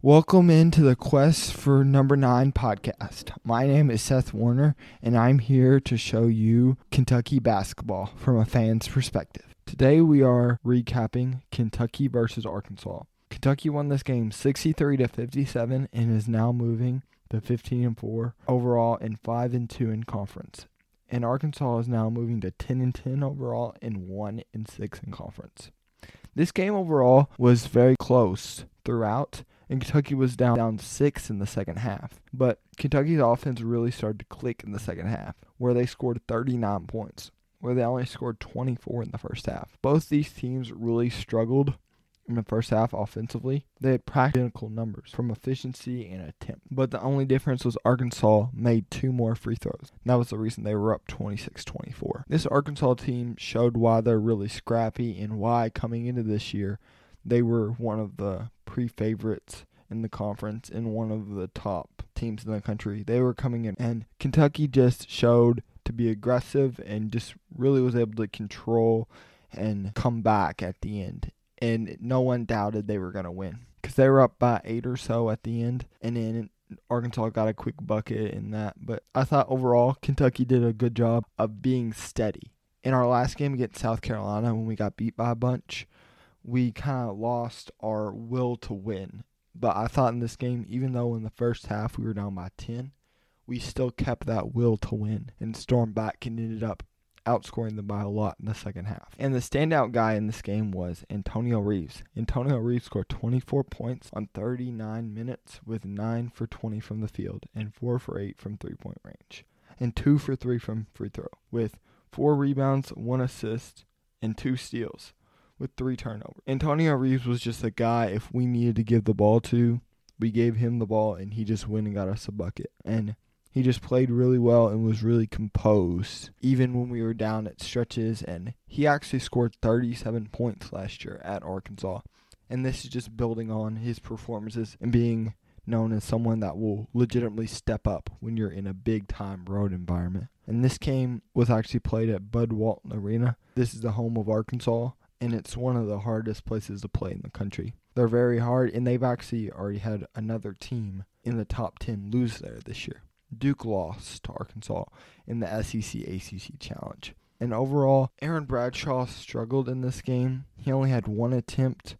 Welcome into the Quest for Number 9 podcast. My name is Seth Warner, and I'm here to show you Kentucky basketball from a fan's perspective. Today we are recapping Kentucky versus Arkansas. Kentucky won this game 63 to 57 and is now moving to 15 and 4 overall and 5 and 2 in conference. And Arkansas is now moving to 10 and 10 overall and 1 and 6 in conference. This game overall was very close throughout and Kentucky was down down six in the second half. But Kentucky's offense really started to click in the second half, where they scored 39 points, where they only scored 24 in the first half. Both these teams really struggled in the first half offensively. They had practical numbers from efficiency and attempt. But the only difference was Arkansas made two more free throws. And that was the reason they were up 26 24. This Arkansas team showed why they're really scrappy and why coming into this year they were one of the pre favorites in the conference and one of the top teams in the country. They were coming in, and Kentucky just showed to be aggressive and just really was able to control and come back at the end. And no one doubted they were going to win because they were up by eight or so at the end, and then Arkansas got a quick bucket in that. But I thought overall Kentucky did a good job of being steady. In our last game against South Carolina, when we got beat by a bunch, we kind of lost our will to win. But I thought in this game, even though in the first half we were down by 10, we still kept that will to win and stormed back and ended up outscoring them by a lot in the second half. And the standout guy in this game was Antonio Reeves. Antonio Reeves scored 24 points on 39 minutes with 9 for 20 from the field and 4 for 8 from three point range and 2 for 3 from free throw with 4 rebounds, 1 assist, and 2 steals with three turnovers. Antonio Reeves was just a guy if we needed to give the ball to, we gave him the ball and he just went and got us a bucket. And he just played really well and was really composed, even when we were down at stretches. And he actually scored 37 points last year at Arkansas. And this is just building on his performances and being known as someone that will legitimately step up when you're in a big time road environment. And this game was actually played at Bud Walton Arena. This is the home of Arkansas, and it's one of the hardest places to play in the country. They're very hard, and they've actually already had another team in the top 10 lose there this year. Duke lost to Arkansas in the SEC ACC Challenge. And overall, Aaron Bradshaw struggled in this game. He only had one attempt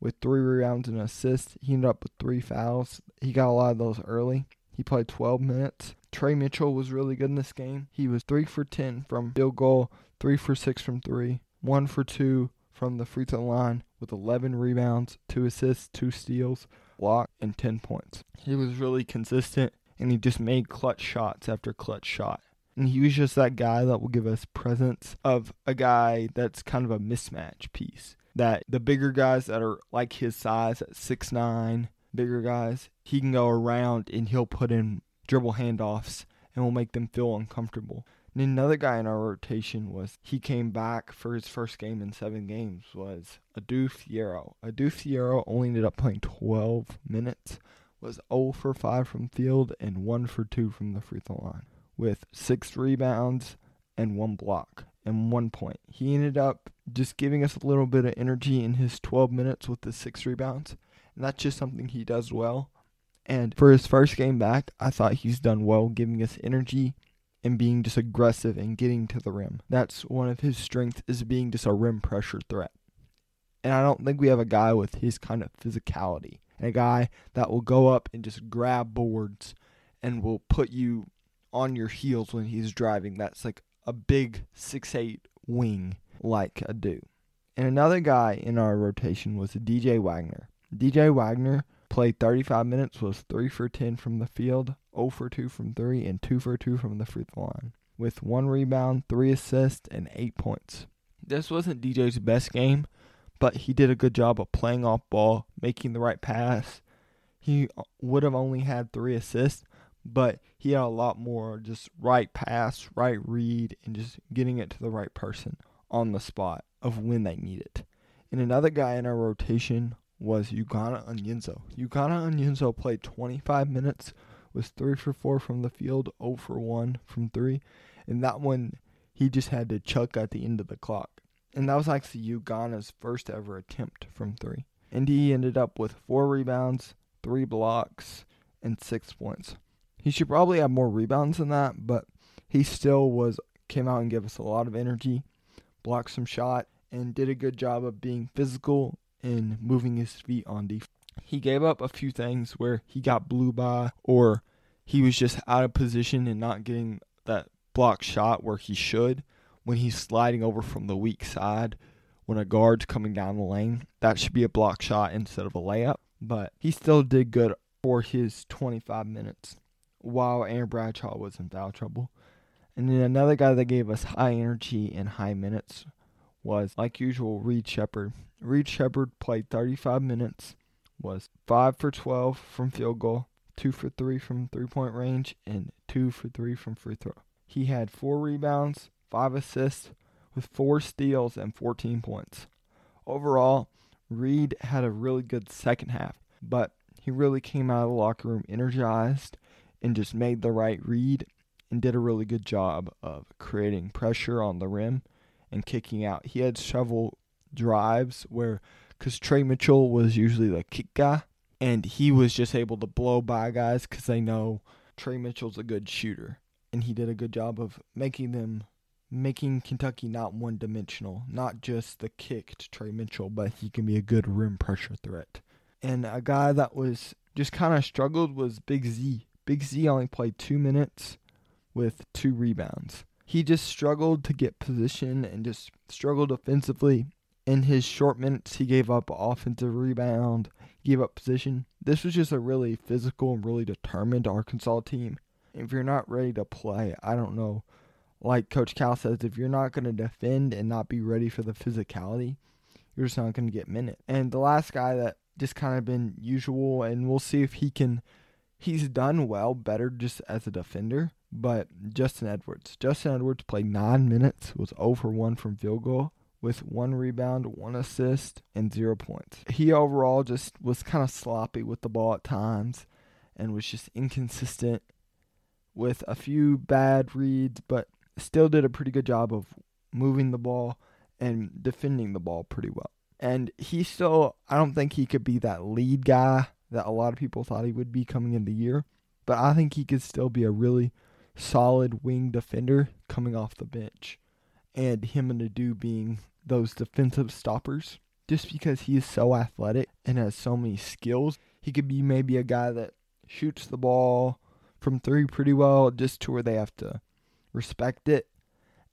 with three rebounds and assists. He ended up with three fouls. He got a lot of those early. He played 12 minutes. Tre Mitchell was really good in this game. He was 3 for 10 from field goal, 3 for 6 from 3, one for two from the free throw line with 11 rebounds, two assists, two steals, block, and 10 points. He was really consistent and he just made clutch shots after clutch shot. And he was just that guy that will give us presence of a guy that's kind of a mismatch piece. That the bigger guys that are like his size at six nine, bigger guys, he can go around and he'll put in dribble handoffs and will make them feel uncomfortable. And another guy in our rotation was he came back for his first game in seven games was Adou Thiero. Adou Thiero only ended up playing 12 minutes, was 0 for 5 from field and 1 for 2 from the free throw line, with six rebounds and one block and one point. He ended up just giving us a little bit of energy in his 12 minutes with the six rebounds, and that's just something he does well. And for his first game back, I thought he's done well giving us energy and being just aggressive and getting to the rim. That's one of his strengths is being just a rim pressure threat. And I don't think we have a guy with his kind of physicality. A guy that will go up and just grab boards and will put you on your heels when he's driving. That's like a big six eight wing like Adou. And another guy in our rotation was DJ Wagner. DJ Wagner played 35 minutes, was 3 for 10 from the field, 0 for 2 from 3, and 2 for 2 from the free throw line, with 1 rebound, 3 assists, and 8 points. This wasn't DJ's best game, but he did a good job of playing off ball, making the right pass. He uh, would have only had 3 assists, but he had a lot more just right pass, right read, and just getting it to the right person on the spot of when they need it. And another guy in our rotation was Ugonna Onyenso. Ugonna Onyenso played 25 minutes, was 3 for 4 from the field, 0 for 1 from 3. And that one, he just had to chuck at the end of the clock. And that was actually Ugonna's first ever attempt from 3. And he ended up with 4 rebounds, three blocks, and six points. He should probably have more rebounds than that, but he still was came out and gave us a lot of energy, blocked some shot, and did a good job of being physical and moving his feet on defense. He gave up a few things where he got blue by or he was just out of position and not getting that block shot where he should when he's sliding over from the weak side when a guard's coming down the lane. That should be a block shot instead of a layup. But he still did good for his 25 minutes while Aaron Bradshaw was in foul trouble. And then another guy that gave us high energy and high minutes was, like usual, Reed Sheppard. Reed Sheppard played 35 minutes, was 5 for 12 from field goal, 2 for 3 from three point range, and 2 for 3 from free throw. He had 4 rebounds, 5 assists, with 4 steals and 14 points. Overall, Reed had a really good second half, but he really came out of the locker room energized and just made the right read and did a really good job of creating pressure on the rim and kicking out. He had several drives where, because Tre Mitchell was usually the kick guy, and he was just able to blow by guys because they know Tre Mitchell's a good shooter. And he did a good job of making them, making Kentucky not one dimensional, not just the kick to Tre Mitchell, but he can be a good rim pressure threat. And a guy that was just kind of struggled was Big Z. Big Z only played two minutes with two rebounds. He just struggled to get position and just struggled offensively. In his short minutes, he gave up offensive rebound, gave up position. This was just a really physical and really determined Arkansas team. If you're not ready to play, I don't know. Like Coach Cal says, if you're not going to defend and not be ready for the physicality, you're just not going to get minutes. And the last guy that just kind of been usual, and we'll see if he can. He's done well, better just as a defender. But Justin Edwards, Justin Edwards played nine minutes, was over one from field goal with one rebound, one assist, and zero points. He overall just was kind of sloppy with the ball at times, and was just inconsistent with a few bad reads, but still did a pretty good job of moving the ball and defending the ball pretty well. And he still, I don't think he could be that lead guy that a lot of people thought he would be coming in the year, but I think he could still be a really solid wing defender coming off the bench. And him and Adou being those defensive stoppers. Just because he is so athletic and has so many skills, he could be maybe a guy that shoots the ball from three pretty well, just to where they have to respect it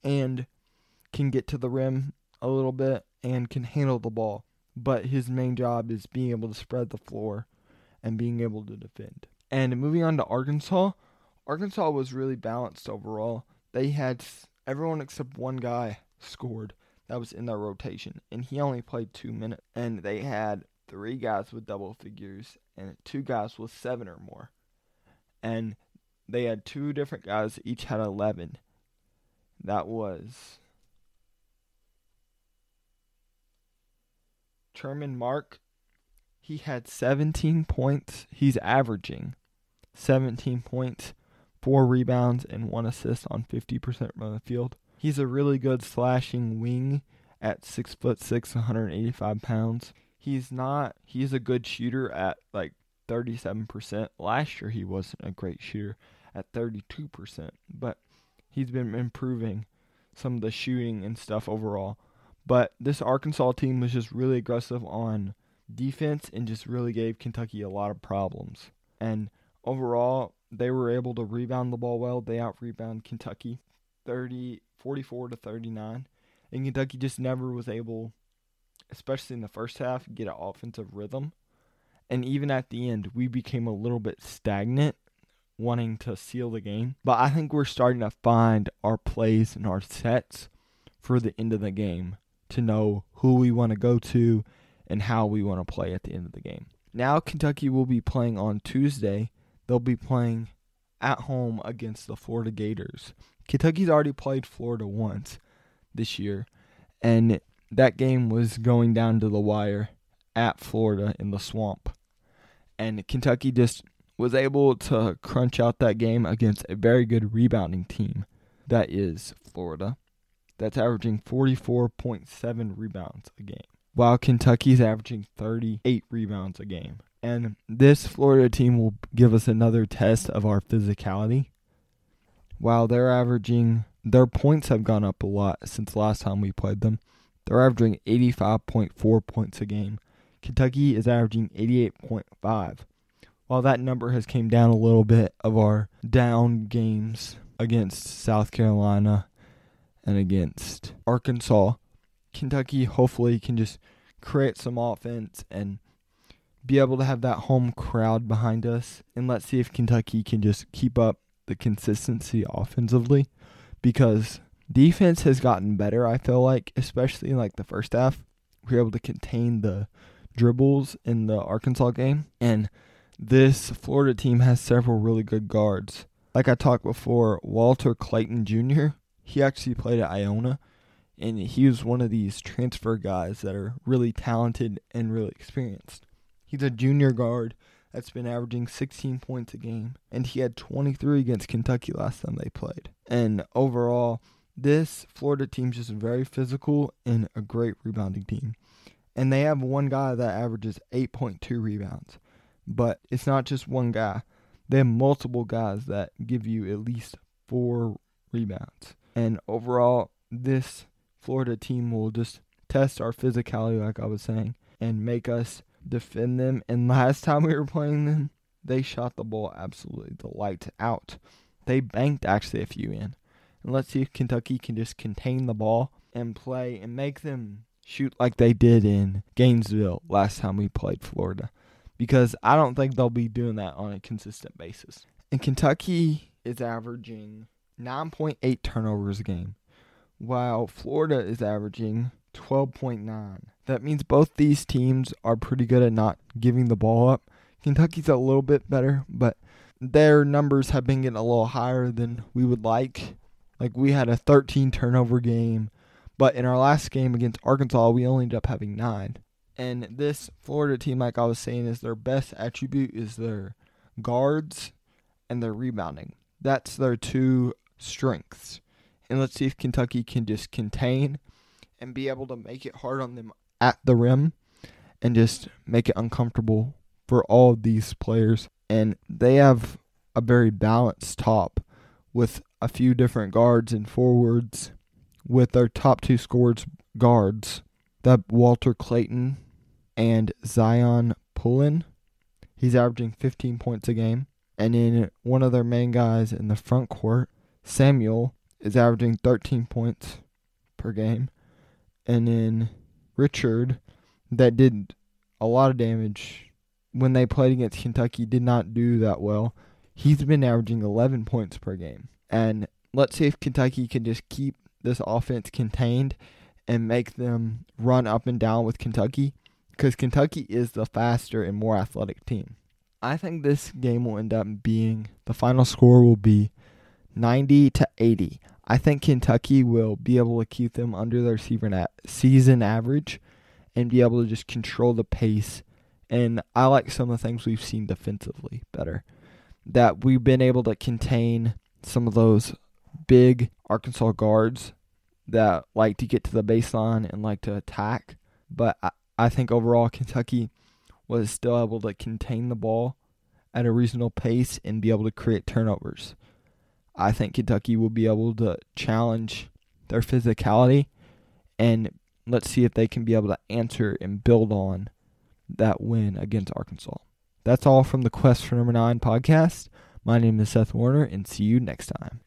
and can get to the rim a little bit and can handle the ball. But his main job is being able to spread the floor and being able to defend. And moving on to Arkansas, Arkansas was really balanced overall. They had everyone except one guy scored that was in their rotation, and he only played two minutes. And they had three guys with double figures and two guys with seven or more. And they had two different guys, each had 11. That was Tramon Mark. He had 17 points. He's averaging 17 points, four rebounds, and one assist on 50% from the field. He's a really good slashing wing at six foot six, 185 pounds. He's not. He's a good shooter at like 37%. Last year he wasn't a great shooter at 32%, but he's been improving some of the shooting and stuff overall. But this Arkansas team was just really aggressive on defense and just really gave Kentucky a lot of problems. And overall, they were able to rebound the ball well. They out rebound Kentucky 30 44 to 39. And Kentucky just never was able, especially in the first half, get an offensive rhythm. And even at the end, we became a little bit stagnant, wanting to seal the game. But I think we're starting to find our plays and our sets for the end of the game to know who we want to go to and how we want to play at the end of the game. Now, Kentucky will be playing on Tuesday. They'll be playing at home against the Florida Gators. Kentucky's already played Florida once this year, and that game was going down to the wire at Florida in the swamp. And Kentucky just was able to crunch out that game against a very good rebounding team that is Florida that's averaging 44.7 rebounds a game, while Kentucky's averaging 38 rebounds a game. And this Florida team will give us another test of our physicality. While they're averaging, their points have gone up a lot since last time we played them. They're averaging 85.4 points a game. Kentucky is averaging 88.5. While that number has came down a little bit of our down games against South Carolina and against Arkansas, Kentucky hopefully can just create some offense and be able to have that home crowd behind us. And let's see if Kentucky can just keep up the consistency offensively because defense has gotten better, I feel like, especially in like the first half. We were able to contain the dribbles in the Arkansas game. And this Florida team has several really good guards. Like I talked before, Walter Clayton Jr., he actually played at Iona and he was one of these transfer guys that are really talented and really experienced. He's a junior guard that's been averaging 16 points a game, and he had 23 against Kentucky last time they played. And overall, this Florida team's just very physical and a great rebounding team. And they have one guy that averages 8.2 rebounds. But it's not just one guy. They have multiple guys that give you at least four rebounds. And overall, this Florida team will just test our physicality, like I was saying, and make us defend them. And last time we were playing them, they shot the ball absolutely the lights out. They banked actually a few in. And let's see if Kentucky can just contain the ball and play and make them shoot like they did in Gainesville last time we played Florida. Because I don't think they'll be doing that on a consistent basis. And Kentucky is averaging 9.8 turnovers a game while Florida is averaging 12.9. That means both these teams are pretty good at not giving the ball up. Kentucky's a little bit better, but their numbers have been getting a little higher than we would like. Like we had a 13 turnover game, but in our last game against Arkansas, we only ended up having 9. And this Florida team, like I was saying, is their best attribute is their guards and their rebounding. That's their two strengths and let's see if Kentucky can just contain and be able to make it hard on them at the rim and just make it uncomfortable for all of these players. And they have a very balanced top with a few different guards and forwards with their top two scores guards, that Walter Clayton and Zyon Pullin. He's averaging 15 points a game. And then one of their main guys in the front court, Samuel, is averaging 13 points per game. And then Richard, that did a lot of damage when they played against Kentucky, did not do that well. He's been averaging 11 points per game. And let's see if Kentucky can just keep this offense contained and make them run up and down with Kentucky because Kentucky is the faster and more athletic team. I think this game will end up being the final score will be 90 to 80. I think Kentucky will be able to keep them under their season average and be able to just control the pace. And I like some of the things we've seen defensively better. That we've been able to contain some of those big Arkansas guards that like to get to the baseline and like to attack. But I, I think overall Kentucky was still able to contain the ball at a reasonable pace and be able to create turnovers. I think Kentucky will be able to challenge their physicality and let's see if they can be able to answer and build on that win against Arkansas. That's all from the Quest for Number 9 podcast. My name is Seth Warner, and see you next time.